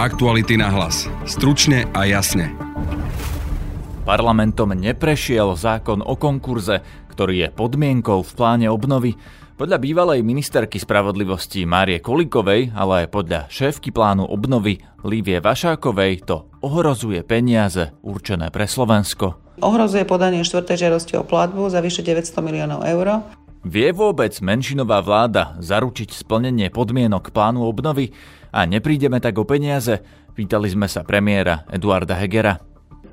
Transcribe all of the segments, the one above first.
Aktuality na hlas. Stručne a jasne. Parlamentom neprešiel zákon o konkurze, ktorý je podmienkou v pláne obnovy. Podľa bývalej ministerky spravodlivosti Márie Kolikovej, ale aj podľa šéfky plánu obnovy Lívie Vašákovej to ohrozuje peniaze určené pre Slovensko. Ohrozuje podanie štvrtej žiadosti o platbu za vyše 900 miliónov eur Vie vôbec menšinová vláda zaručiť splnenie podmienok plánu obnovy a neprídeme tak o peniaze? Pýtali sme sa premiéra Eduarda Hegera.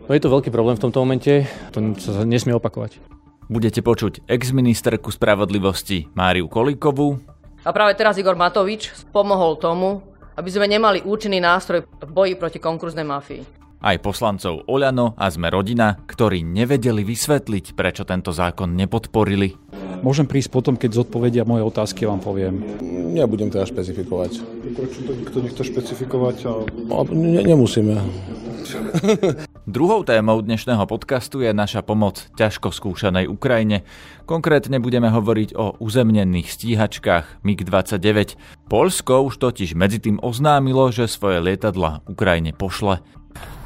No je to veľký problém v tomto momente, to sa nesmie opakovať. Budete počuť ex-ministerku spravodlivosti Máriu Kolíkovú. A práve teraz Igor Matovič pomohol tomu, aby sme nemali účinný nástroj v boji proti konkurznej mafii aj poslancov Oľano a Sme rodina, ktorí nevedeli vysvetliť, prečo tento zákon nepodporili. Môžem prísť potom, keď zodpovedia moje otázky, vám poviem. Nebudem teda špecifikovať. Prečo to nikto nechce špecifikovať? A... No, ne, nemusíme. Druhou témou dnešného podcastu je naša pomoc ťažko skúšanej Ukrajine. Konkrétne budeme hovoriť o uzemnených stíhačkách MiG-29. Polsko už totiž medzi tým oznámilo, že svoje lietadla Ukrajine pošle.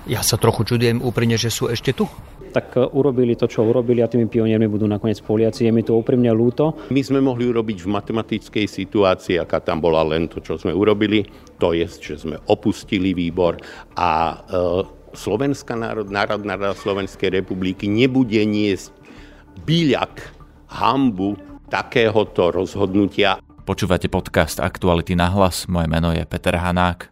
Ja sa trochu čudujem úprimne, že sú ešte tu. Tak e, urobili to, čo urobili a tými pioniermi budú nakoniec Poliaci. Je mi to úprimne ľúto. My sme mohli urobiť v matematickej situácii, aká tam bola len to, čo sme urobili. To je, že sme opustili výbor a e, Slovenská národ, Národná rada Slovenskej republiky nebude niesť byľak, hambu takéhoto rozhodnutia. Počúvate podcast Aktuality na hlas. Moje meno je Peter Hanák.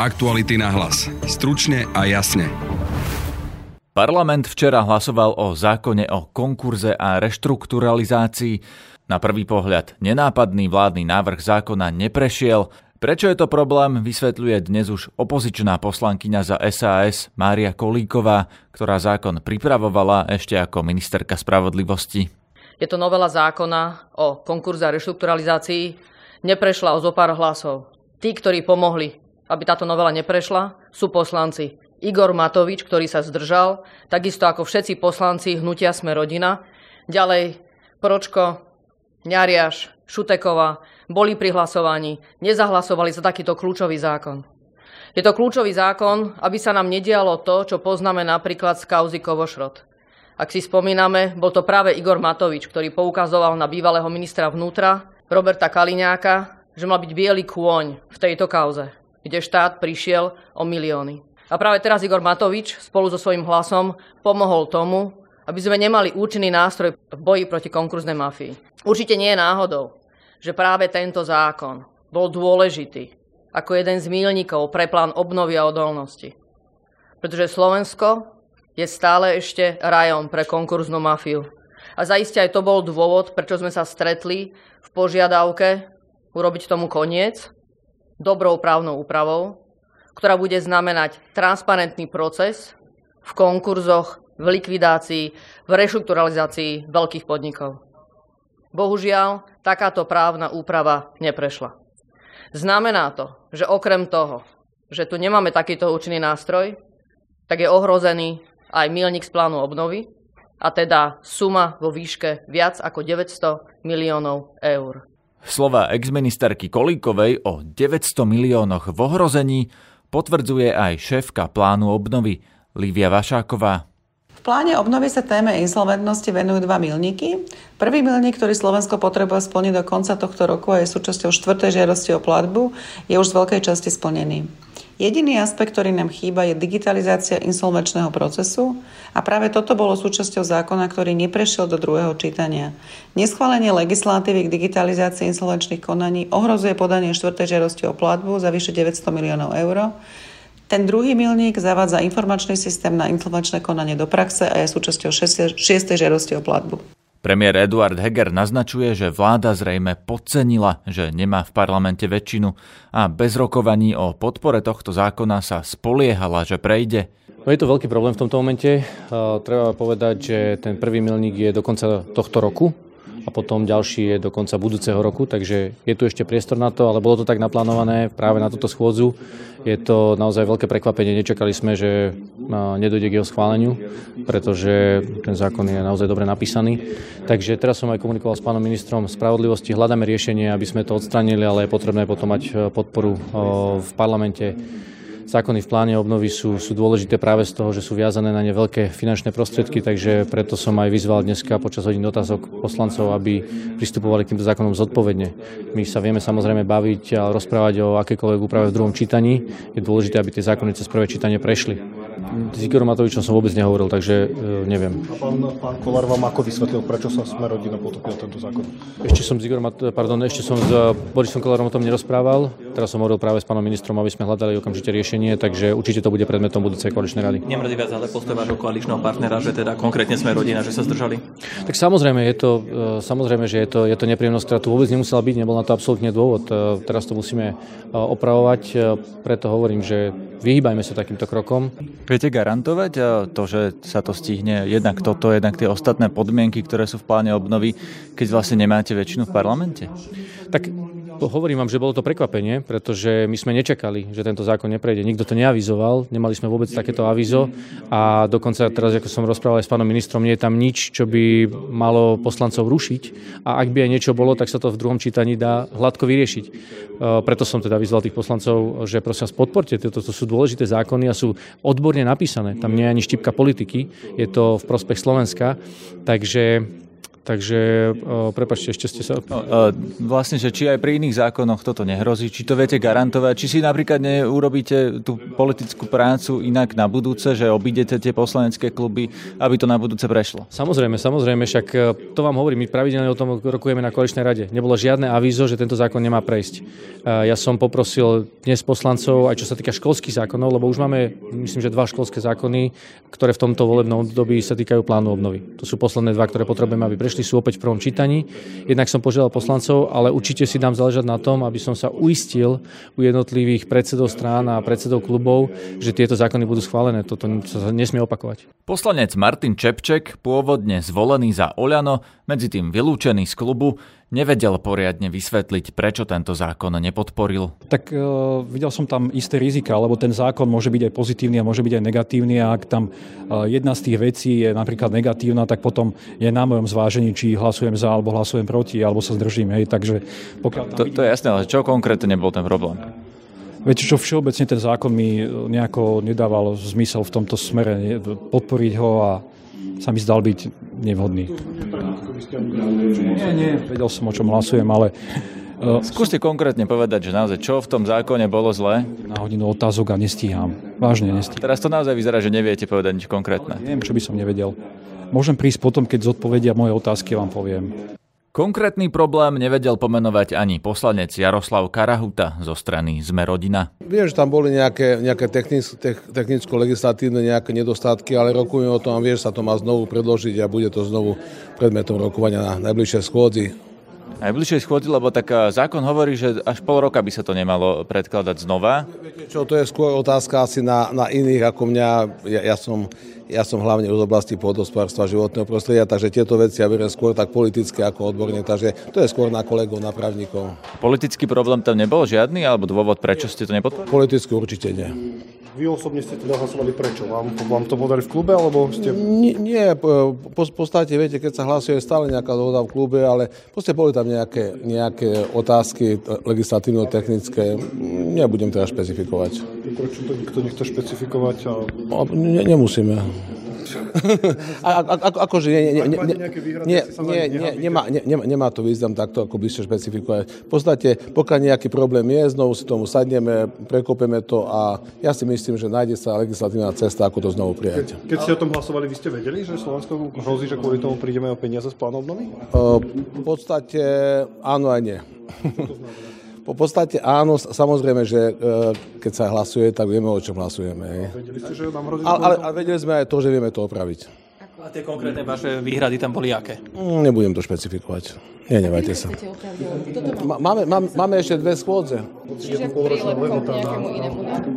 Aktuality na hlas. Stručne a jasne. Parlament včera hlasoval o zákone o konkurze a reštrukturalizácii. Na prvý pohľad nenápadný vládny návrh zákona neprešiel. Prečo je to problém, vysvetľuje dnes už opozičná poslankyňa za SAS Mária Kolíková, ktorá zákon pripravovala ešte ako ministerka spravodlivosti. Je to novela zákona o konkurze a reštrukturalizácii. Neprešla o zo pár hlasov. Tí, ktorí pomohli aby táto novela neprešla, sú poslanci Igor Matovič, ktorý sa zdržal, takisto ako všetci poslanci hnutia Sme rodina. Ďalej Pročko, Ňariaš, Šuteková boli pri hlasovaní, nezahlasovali za takýto kľúčový zákon. Je to kľúčový zákon, aby sa nám nedialo to, čo poznáme napríklad z kauzy Kovošrot. Ak si spomíname, bol to práve Igor Matovič, ktorý poukazoval na bývalého ministra vnútra, Roberta Kaliňáka, že mal byť biely kôň v tejto kauze kde štát prišiel o milióny. A práve teraz Igor Matovič spolu so svojím hlasom pomohol tomu, aby sme nemali účinný nástroj v boji proti konkurznej mafii. Určite nie je náhodou, že práve tento zákon bol dôležitý ako jeden z mílnikov pre plán obnovy a odolnosti. Pretože Slovensko je stále ešte rajom pre konkurznú mafiu. A zaiste aj to bol dôvod, prečo sme sa stretli v požiadavke urobiť tomu koniec dobrou právnou úpravou, ktorá bude znamenať transparentný proces v konkurzoch, v likvidácii, v reštrukturalizácii veľkých podnikov. Bohužiaľ, takáto právna úprava neprešla. Znamená to, že okrem toho, že tu nemáme takýto účinný nástroj, tak je ohrozený aj milník z plánu obnovy, a teda suma vo výške viac ako 900 miliónov eur. Slova exministerky Kolíkovej o 900 miliónoch v ohrození potvrdzuje aj šéfka plánu obnovy Lívia Vašáková. V pláne obnovy sa téme insolventnosti venujú dva milníky. Prvý milník, ktorý Slovensko potrebuje splniť do konca tohto roku a je súčasťou štvrtej žiadosti o platbu, je už z veľkej časti splnený. Jediný aspekt, ktorý nám chýba, je digitalizácia insolvenčného procesu a práve toto bolo súčasťou zákona, ktorý neprešiel do druhého čítania. Neschválenie legislatívy k digitalizácii insolvenčných konaní ohrozuje podanie štvrtej žiadosti o platbu za vyše 900 miliónov eur. Ten druhý milník zavádza informačný systém na insolvenčné konanie do praxe a je súčasťou 6. žiadosti o platbu. Premiér Eduard Heger naznačuje, že vláda zrejme podcenila, že nemá v parlamente väčšinu a bez rokovaní o podpore tohto zákona sa spoliehala, že prejde. No je to veľký problém v tomto momente. Treba povedať, že ten prvý milník je do konca tohto roku, a potom ďalší je do konca budúceho roku, takže je tu ešte priestor na to, ale bolo to tak naplánované práve na túto schôdzu. Je to naozaj veľké prekvapenie, nečakali sme, že nedojde k jeho schváleniu, pretože ten zákon je naozaj dobre napísaný. Takže teraz som aj komunikoval s pánom ministrom spravodlivosti, hľadáme riešenie, aby sme to odstranili, ale je potrebné potom mať e, podporu v parlamente zákony v pláne obnovy sú, sú dôležité práve z toho, že sú viazané na ne veľké finančné prostriedky, takže preto som aj vyzval dneska počas hodín otázok poslancov, aby pristupovali k týmto zákonom zodpovedne. My sa vieme samozrejme baviť a rozprávať o akékoľvek úprave v druhom čítaní. Je dôležité, aby tie zákony cez prvé čítanie prešli. S Igorom Matovičom som vôbec nehovoril, takže e, neviem. A pán, pán Kolár vám ako vysvetlil, prečo sa sme rodina potopil tento zákon? Ešte som s Igorom, pardon, ešte som s Borisom Kolárom o tom nerozprával. Teraz som hovoril práve s pánom ministrom, aby sme hľadali okamžite riešenie, takže určite to bude predmetom budúcej koaličnej rady. Nemrzí viac ale postoj vášho koaličného partnera, že teda konkrétne sme rodina, že sa zdržali? Tak samozrejme, je to, e, samozrejme že je to, je to nepríjemnosť, ktorá tu vôbec nemusela byť, nebol na to absolútne dôvod. E, teraz to musíme opravovať, preto hovorím, že vyhýbajme sa takýmto krokom. Viete garantovať to, že sa to stihne jednak toto, jednak tie ostatné podmienky, ktoré sú v pláne obnovy, keď vlastne nemáte väčšinu v parlamente? Tak hovorím vám, že bolo to prekvapenie, pretože my sme nečakali, že tento zákon neprejde. Nikto to neavizoval, nemali sme vôbec takéto avizo a dokonca teraz, ako som rozprával aj s pánom ministrom, nie je tam nič, čo by malo poslancov rušiť a ak by aj niečo bolo, tak sa to v druhom čítaní dá hladko vyriešiť. E, preto som teda vyzval tých poslancov, že prosím vás podporte, toto to sú dôležité zákony a sú odborne napísané. Tam nie je ani štipka politiky, je to v prospech Slovenska. Takže Takže prepačte, ešte ste sa... Vlastne, že či aj pri iných zákonoch toto nehrozí, či to viete garantovať, či si napríklad neurobíte tú politickú prácu inak na budúce, že obídete tie poslanecké kluby, aby to na budúce prešlo. Samozrejme, samozrejme, však e, to vám hovorím, my pravidelne o tom rokujeme na koaličnej rade. Nebolo žiadne avízo, že tento zákon nemá prejsť. E, ja som poprosil dnes poslancov, aj čo sa týka školských zákonov, lebo už máme, myslím, že dva školské zákony, ktoré v tomto volebnom období sa týkajú plánu obnovy. To sú posledné dva, ktoré potrebujeme, aby prešli, sú opäť v prvom čítaní. Jednak som požiadal poslancov, ale určite si dám záležať na tom, aby som sa uistil u jednotlivých predsedov strán a predsedov klubov, že tieto zákony budú schválené. Toto sa nesmie opakovať. Poslanec Martin Čepček, pôvodne zvolený za Oľano, medzi tým vylúčený z klubu, nevedel poriadne vysvetliť, prečo tento zákon nepodporil. Tak e, videl som tam isté rizika, lebo ten zákon môže byť aj pozitívny a môže byť aj negatívny a ak tam e, jedna z tých vecí je napríklad negatívna, tak potom je na mojom zvážení, či hlasujem za alebo hlasujem proti, alebo sa zdržím. Hej. Takže pokiaľ to, to je jasné, ale čo konkrétne nebol ten problém? Viete čo, všeobecne ten zákon mi nejako nedával zmysel v tomto smere podporiť ho a sa mi zdal byť nevhodný. Nie, nie, vedel som, o čom hlasujem, ale Uh, Skúste konkrétne povedať, že naozaj čo v tom zákone bolo zlé? Na hodinu otázok a nestíham. Vážne nestíham. Teraz to naozaj vyzerá, že neviete povedať nič konkrétne. Neviem, čo by som nevedel. Môžem prísť potom, keď zodpovedia moje otázky, vám poviem. Konkrétny problém nevedel pomenovať ani poslanec Jaroslav Karahuta zo strany Sme rodina. Viem, že tam boli nejaké, nejaké technicko-legislatívne nejaké nedostatky, ale rokujeme o tom a vieš, sa to má znovu predložiť a bude to znovu predmetom rokovania na najbližšej schôdzi. Najbližšej schôdzi, lebo tak zákon hovorí, že až pol roka by sa to nemalo predkladať znova. Čo, to je skôr otázka asi na, na iných ako mňa. Ja, ja som ja som hlavne z oblasti pôdospárstva a životného prostredia, takže tieto veci ja beriem skôr tak politické ako odborne, takže to je skôr na kolegov, na právnikov. Politický problém tam nebol žiadny, alebo dôvod, prečo ste to nepodporili? Politicky určite nie. Vy osobne ste teda hlasovali prečo? Vám, vám to podali v klube, alebo ste... Nie, nie po, v podstate, viete, keď sa hlasuje, stále nejaká dohoda v klube, ale proste boli tam nejaké, nejaké otázky legislatívno-technické. Nebudem teda špecifikovať. Prečo to nikto nechce špecifikovať? A... No, ne, nemusíme. A, akože nie, nie, nie, nie, nie, nie, nemá, nie, nemá to význam takto, ako ste špecifikovať. V podstate, pokiaľ nejaký problém je, znovu si tomu sadneme, prekopeme to a ja si myslím, že nájde sa legislatívna cesta, ako to znovu prijať. Keď, keď ste o tom hlasovali, vy ste vedeli, že Slovensko hrozí, že kvôli tomu prídeme o peniaze z plánu obnovy? V podstate áno aj nie. Po podstate áno, samozrejme, že e, keď sa hlasuje, tak vieme, o čom hlasujeme. Ale, ale, ale vedeli sme aj to, že vieme to opraviť. A tie konkrétne vaše výhrady tam boli aké? Mm, nebudem to špecifikovať. Nenevajte sa. Máme, máme, máme ešte dve schôdze.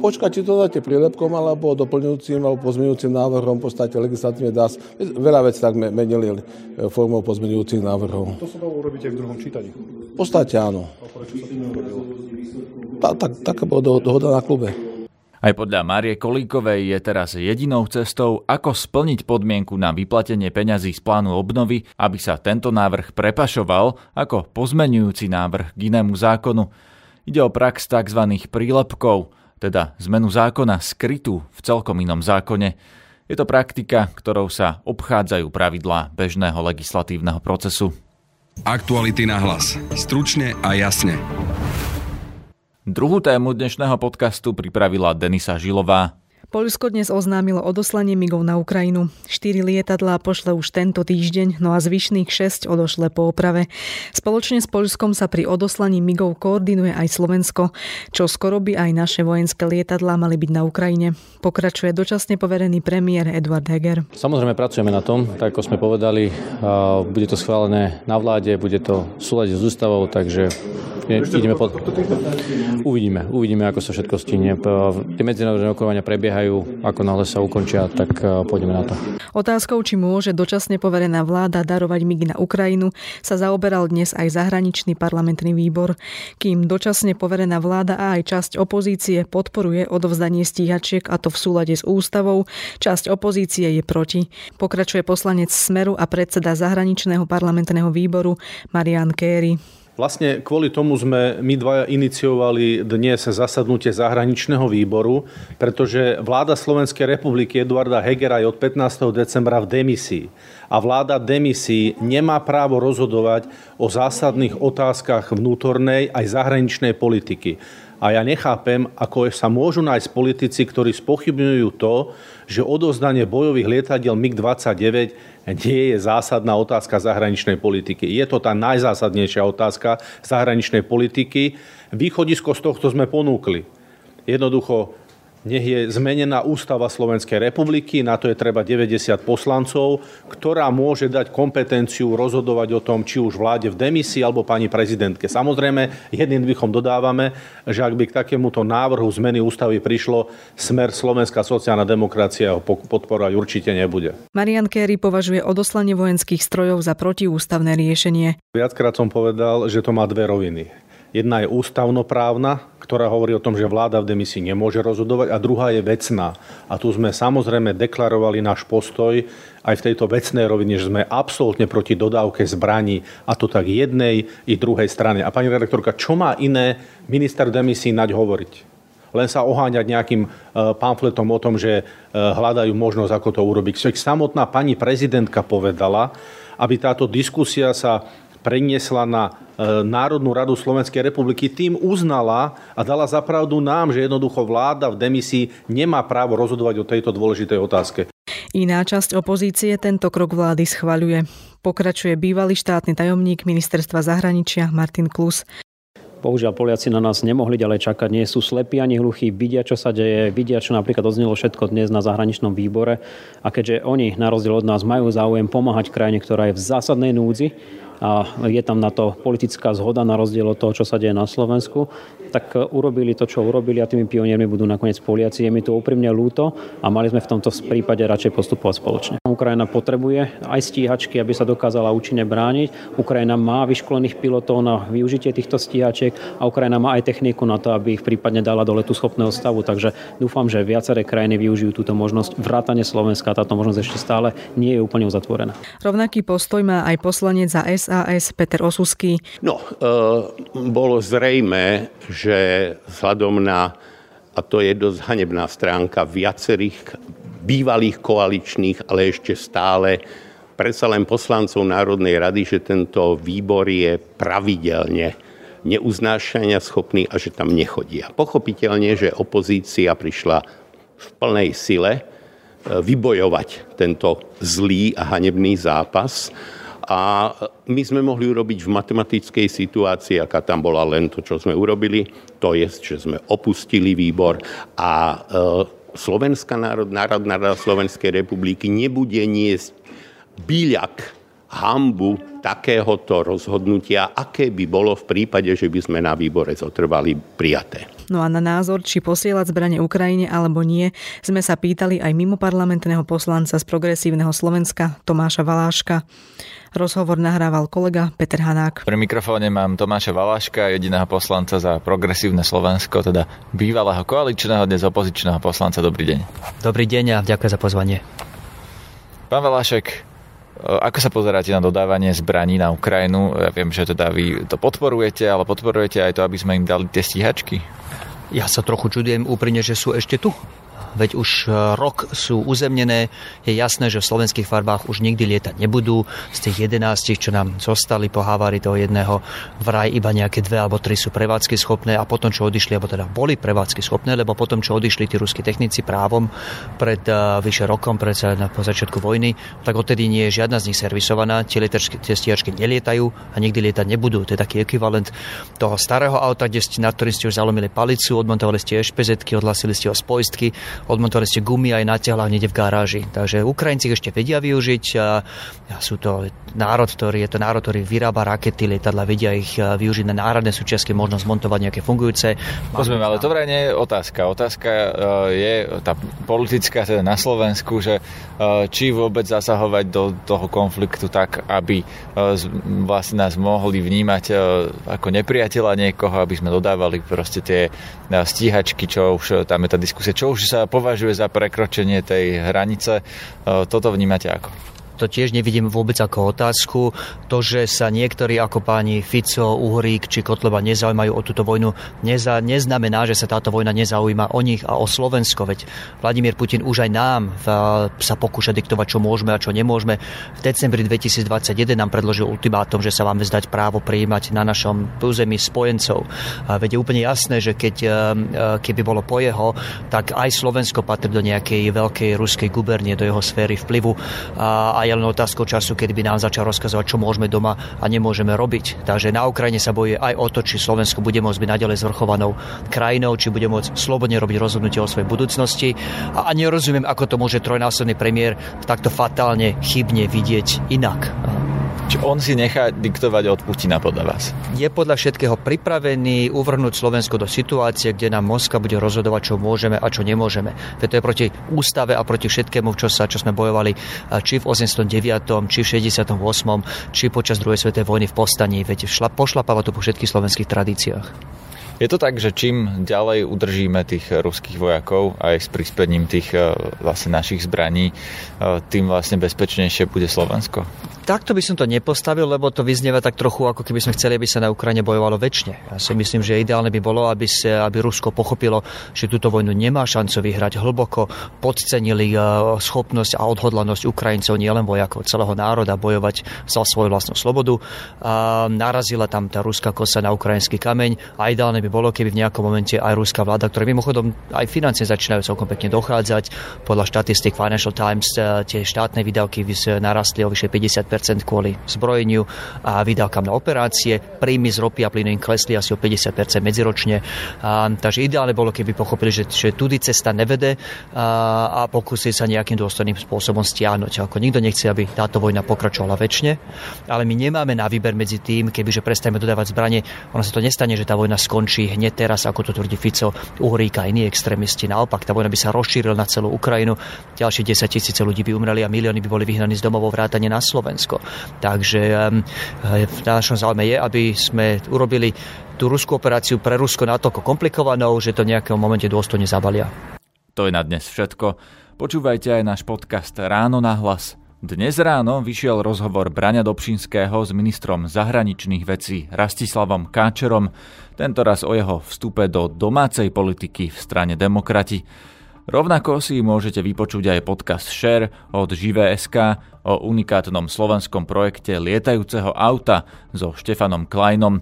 Počkajte, to dáte prílepkom alebo doplňujúcim alebo pozmeňujúcim návrhom v podstate legislatívne dá. Veľa vecí tak menili e, formou pozmeňujúcich návrhov. To sa dalo urobiť aj v druhom čítaní. V podstate áno. A prečo sa to nerobilo? Tak, tak, taká bola dohoda na klube. Aj podľa Márie Kolíkovej je teraz jedinou cestou, ako splniť podmienku na vyplatenie peňazí z plánu obnovy, aby sa tento návrh prepašoval ako pozmenujúci návrh k inému zákonu. Ide o prax tzv. prílepkov, teda zmenu zákona skrytú v celkom inom zákone. Je to praktika, ktorou sa obchádzajú pravidlá bežného legislatívneho procesu. Aktuality na hlas. Stručne a jasne. Druhú tému dnešného podcastu pripravila Denisa Žilová. Poľsko dnes oznámilo odoslanie migov na Ukrajinu. Štyri lietadlá pošle už tento týždeň, no a zvyšných 6 odošle po oprave. Spoločne s Poľskom sa pri odoslaní migov koordinuje aj Slovensko, čo skoro by aj naše vojenské lietadlá mali byť na Ukrajine. Pokračuje dočasne poverený premiér Eduard Heger. Samozrejme pracujeme na tom, tak ako sme povedali, bude to schválené na vláde, bude to v súlade s ústavou, takže ideme pod... Uvidíme, uvidíme, ako sa všetko stíne. Tie medzinárodné rokovania prebiehajú, ako náhle sa ukončia, tak e, pôjdeme na to. Otázkou, či môže dočasne poverená vláda darovať migy na Ukrajinu, sa zaoberal dnes aj zahraničný parlamentný výbor. Kým dočasne poverená vláda a aj časť opozície podporuje odovzdanie stíhačiek a to v súlade s ústavou, časť opozície je proti. Pokračuje poslanec Smeru a predseda zahraničného parlamentného výboru Marian Kéry. Vlastne kvôli tomu sme my dvaja iniciovali dnes zasadnutie zahraničného výboru, pretože vláda Slovenskej republiky Eduarda Hegera je od 15. decembra v demisii. A vláda demisii nemá právo rozhodovať o zásadných otázkach vnútornej aj zahraničnej politiky. A ja nechápem, ako sa môžu nájsť politici, ktorí spochybňujú to, že odozdanie bojových lietadiel MiG-29 nie je zásadná otázka zahraničnej politiky. Je to tá najzásadnejšia otázka zahraničnej politiky. Východisko z tohto sme ponúkli. Jednoducho nech je zmenená ústava Slovenskej republiky, na to je treba 90 poslancov, ktorá môže dať kompetenciu rozhodovať o tom, či už vláde v demisii alebo pani prezidentke. Samozrejme, jedným dýchom dodávame, že ak by k takémuto návrhu zmeny ústavy prišlo, smer Slovenská sociálna demokracia ho podporovať určite nebude. Marian Kerry považuje odoslanie vojenských strojov za protiústavné riešenie. Viackrát som povedal, že to má dve roviny. Jedna je ústavnoprávna, ktorá hovorí o tom, že vláda v demisii nemôže rozhodovať a druhá je vecná. A tu sme samozrejme deklarovali náš postoj aj v tejto vecnej rovine, že sme absolútne proti dodávke zbraní a to tak jednej i druhej strane. A pani redaktorka, čo má iné minister demisii nať hovoriť? len sa oháňať nejakým e, pamfletom o tom, že e, hľadajú možnosť, ako to urobiť. Však samotná pani prezidentka povedala, aby táto diskusia sa preniesla na e, Národnú radu Slovenskej republiky, tým uznala a dala zapravdu nám, že jednoducho vláda v demisii nemá právo rozhodovať o tejto dôležitej otázke. Iná časť opozície tento krok vlády schvaľuje. Pokračuje bývalý štátny tajomník ministerstva zahraničia Martin Klus. Bohužiaľ Poliaci na nás nemohli ďalej čakať, nie sú slepí ani hluchí, vidia, čo sa deje, vidia, čo napríklad odznelo všetko dnes na zahraničnom výbore. A keďže oni, na rozdiel od nás, majú záujem pomáhať krajine, ktorá je v zásadnej núdzi, a je tam na to politická zhoda na rozdiel od toho, čo sa deje na Slovensku, tak e, urobili to, čo urobili a tými pioniermi budú nakoniec Poliaci. Je mi to úprimne ľúto a mali sme v tomto prípade radšej postupovať spoločne. Ukrajina potrebuje aj stíhačky, aby sa dokázala účinne brániť. Ukrajina má vyškolených pilotov na využitie týchto stíhačiek a Ukrajina má aj techniku na to, aby ich prípadne dala do letu schopného stavu. Takže dúfam, že viaceré krajiny využijú túto možnosť. Vrátane Slovenska táto možnosť ešte stále nie je úplne uzatvorená. Rovnaký postoj má aj poslanec za SA SAS Peter Osuský. No, e, bolo zrejme, že vzhľadom na, a to je dosť hanebná stránka viacerých bývalých koaličných, ale ešte stále predsa len poslancov Národnej rady, že tento výbor je pravidelne neuznášania schopný a že tam nechodia. Pochopiteľne, že opozícia prišla v plnej sile e, vybojovať tento zlý a hanebný zápas a my sme mohli urobiť v matematickej situácii, aká tam bola len to, čo sme urobili, to je, že sme opustili výbor a e, Slovenská národ, Národná rada Slovenskej republiky nebude niesť byľak hambu takéhoto rozhodnutia, aké by bolo v prípade, že by sme na výbore zotrvali prijaté. No a na názor, či posielať zbranie Ukrajine alebo nie, sme sa pýtali aj mimo parlamentného poslanca z progresívneho Slovenska Tomáša Valáška. Rozhovor nahrával kolega Peter Hanák. Pri mikrofóne mám Tomáša Valáška, jediného poslanca za progresívne Slovensko, teda bývalého koaličného, dnes opozičného poslanca. Dobrý deň. Dobrý deň a ďakujem za pozvanie. Pán Valášek, ako sa pozeráte na dodávanie zbraní na Ukrajinu? Ja viem, že teda vy to podporujete, ale podporujete aj to, aby sme im dali tie stíhačky? Ja sa trochu čudujem úprimne, že sú ešte tu veď už e, rok sú uzemnené. Je jasné, že v slovenských farbách už nikdy lietať nebudú. Z tých 11, čo nám zostali po havári toho jedného, vraj iba nejaké dve alebo tri sú prevádzky schopné a potom, čo odišli, alebo teda boli prevádzky schopné, lebo potom, čo odišli tí ruskí technici právom pred uh, vyše rokom, pred, na, po začiatku vojny, tak odtedy nie je žiadna z nich servisovaná. Tie, lietačky, tie stíhačky nelietajú a nikdy lietať nebudú. To je taký ekvivalent toho starého auta, kde ste, na ktorým ste už zalomili palicu, odmontovali ste ešpezetky, odhlasili ste ho z poistky, odmontovali ste gumy aj na tehlách niekde v garáži. Takže Ukrajinci ešte vedia využiť. A sú to národ, ktorý je to národ, ktorý vyrába rakety, lietadla, vedia ich využiť na národné súčiastky, možno zmontovať nejaké fungujúce. Pozrieme, ale to vraj nie je otázka. Otázka e, je tá politická teda na Slovensku, že e, či vôbec zasahovať do toho konfliktu tak, aby e, vlastne nás mohli vnímať ako nepriateľa niekoho, aby sme dodávali proste tie stíhačky, čo už tam je tá diskusia, čo už sa považuje za prekročenie tej hranice. E, toto vnímate ako? To tiež nevidím vôbec ako otázku. To, že sa niektorí ako páni Fico, Uhrík či Kotleba nezaujímajú o túto vojnu, neza, neznamená, že sa táto vojna nezaujíma o nich a o Slovensko. Veď Vladimír Putin už aj nám v, sa pokúša diktovať, čo môžeme a čo nemôžeme. V decembri 2021 nám predložil ultimátum, že sa máme zdať právo prijímať na našom území spojencov. A veď je úplne jasné, že keď, e, e, keby bolo po jeho, tak aj Slovensko patrí do nejakej veľkej ruskej gubernie, do jeho sféry vplyvu. A a je len otázkou času, kedy by nám začal rozkazovať, čo môžeme doma a nemôžeme robiť. Takže na Ukrajine sa boje aj o to, či Slovensko bude môcť byť naďalej zvrchovanou krajinou, či bude môcť slobodne robiť rozhodnutie o svojej budúcnosti. A, a nerozumiem, ako to môže trojnásobný premiér takto fatálne, chybne vidieť inak. On si nechá diktovať od Putina podľa vás? Je podľa všetkého pripravený uvrhnúť Slovensko do situácie, kde nám Moskva bude rozhodovať, čo môžeme a čo nemôžeme. Veď to je proti ústave a proti všetkému, čo, sa, čo sme bojovali či v 89., či v 68., či počas druhej svetovej vojny v postaní. Veď šla, pošlapáva to po všetkých slovenských tradíciách. Je to tak, že čím ďalej udržíme tých ruských vojakov aj s prispením tých e, vlastne našich zbraní, e, tým vlastne bezpečnejšie bude Slovensko? Takto by som to nepostavil, lebo to vyznieva tak trochu, ako keby sme chceli, aby sa na Ukrajine bojovalo väčšine. Ja si myslím, že ideálne by bolo, aby, sa, aby Rusko pochopilo, že túto vojnu nemá šancu vyhrať hlboko, podcenili e, schopnosť a odhodlanosť Ukrajincov, nielen vojakov, celého národa bojovať za svoju vlastnú slobodu. A narazila tam tá ruská kosa na ukrajinský kameň a ideálne by bolo, keby v nejakom momente aj ruská vláda, ktoré mimochodom aj financie začínajú celkom pekne dochádzať. Podľa štatistik Financial Times e, tie štátne výdavky narastli o vyše 50% kvôli zbrojeniu a výdavkám na operácie. Príjmy z ropy a plynu im klesli asi o 50% medziročne. A, takže ideálne bolo, keby pochopili, že, že tudy cesta nevede a, a pokúsili sa nejakým dôstojným spôsobom stiahnuť. Ako nikto nechce, aby táto vojna pokračovala väčšine, ale my nemáme na výber medzi tým, kebyže prestaneme dodávať zbranie, ono sa to nestane, že tá vojna skončí hneď teraz, ako to tvrdí Fico, Uhríka a iní extrémisti. Naopak, tá vojna by sa rozšírila na celú Ukrajinu, ďalšie 10 tisíce ľudí by umreli a milióny by boli vyhnaní z domov vrátane na Slovensko. Takže v našom záujme je, aby sme urobili tú ruskú operáciu pre Rusko natoľko komplikovanou, že to nejakom momente dôstojne zabalia. To je na dnes všetko. Počúvajte aj náš podcast Ráno na hlas. Dnes ráno vyšiel rozhovor Braňa Dobšinského s ministrom zahraničných vecí Rastislavom Káčerom, tentoraz o jeho vstupe do domácej politiky v strane Demokrati. Rovnako si môžete vypočuť aj podcast Share od Živé.sk o unikátnom slovenskom projekte lietajúceho auta so Štefanom Kleinom.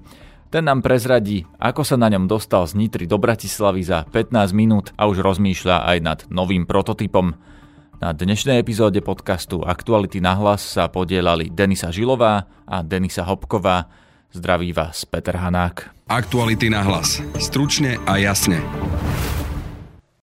Ten nám prezradí, ako sa na ňom dostal z Nitry do Bratislavy za 15 minút a už rozmýšľa aj nad novým prototypom. Na dnešnej epizóde podcastu Aktuality na hlas sa podielali Denisa Žilová a Denisa Hopková. Zdraví vás Peter Hanák. Aktuality na hlas. Stručne a jasne.